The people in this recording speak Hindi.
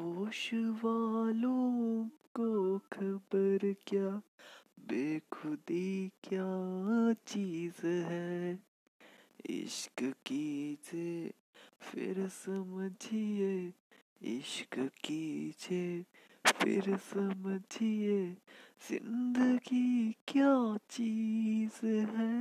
होश वालों को खबर क्या? बेखुदी क्या चीज़ है? इश्क कीजिए, फिर समझिए। इश्क कीजिए, फिर समझिए। ज़िंदगी क्या चीज़ है?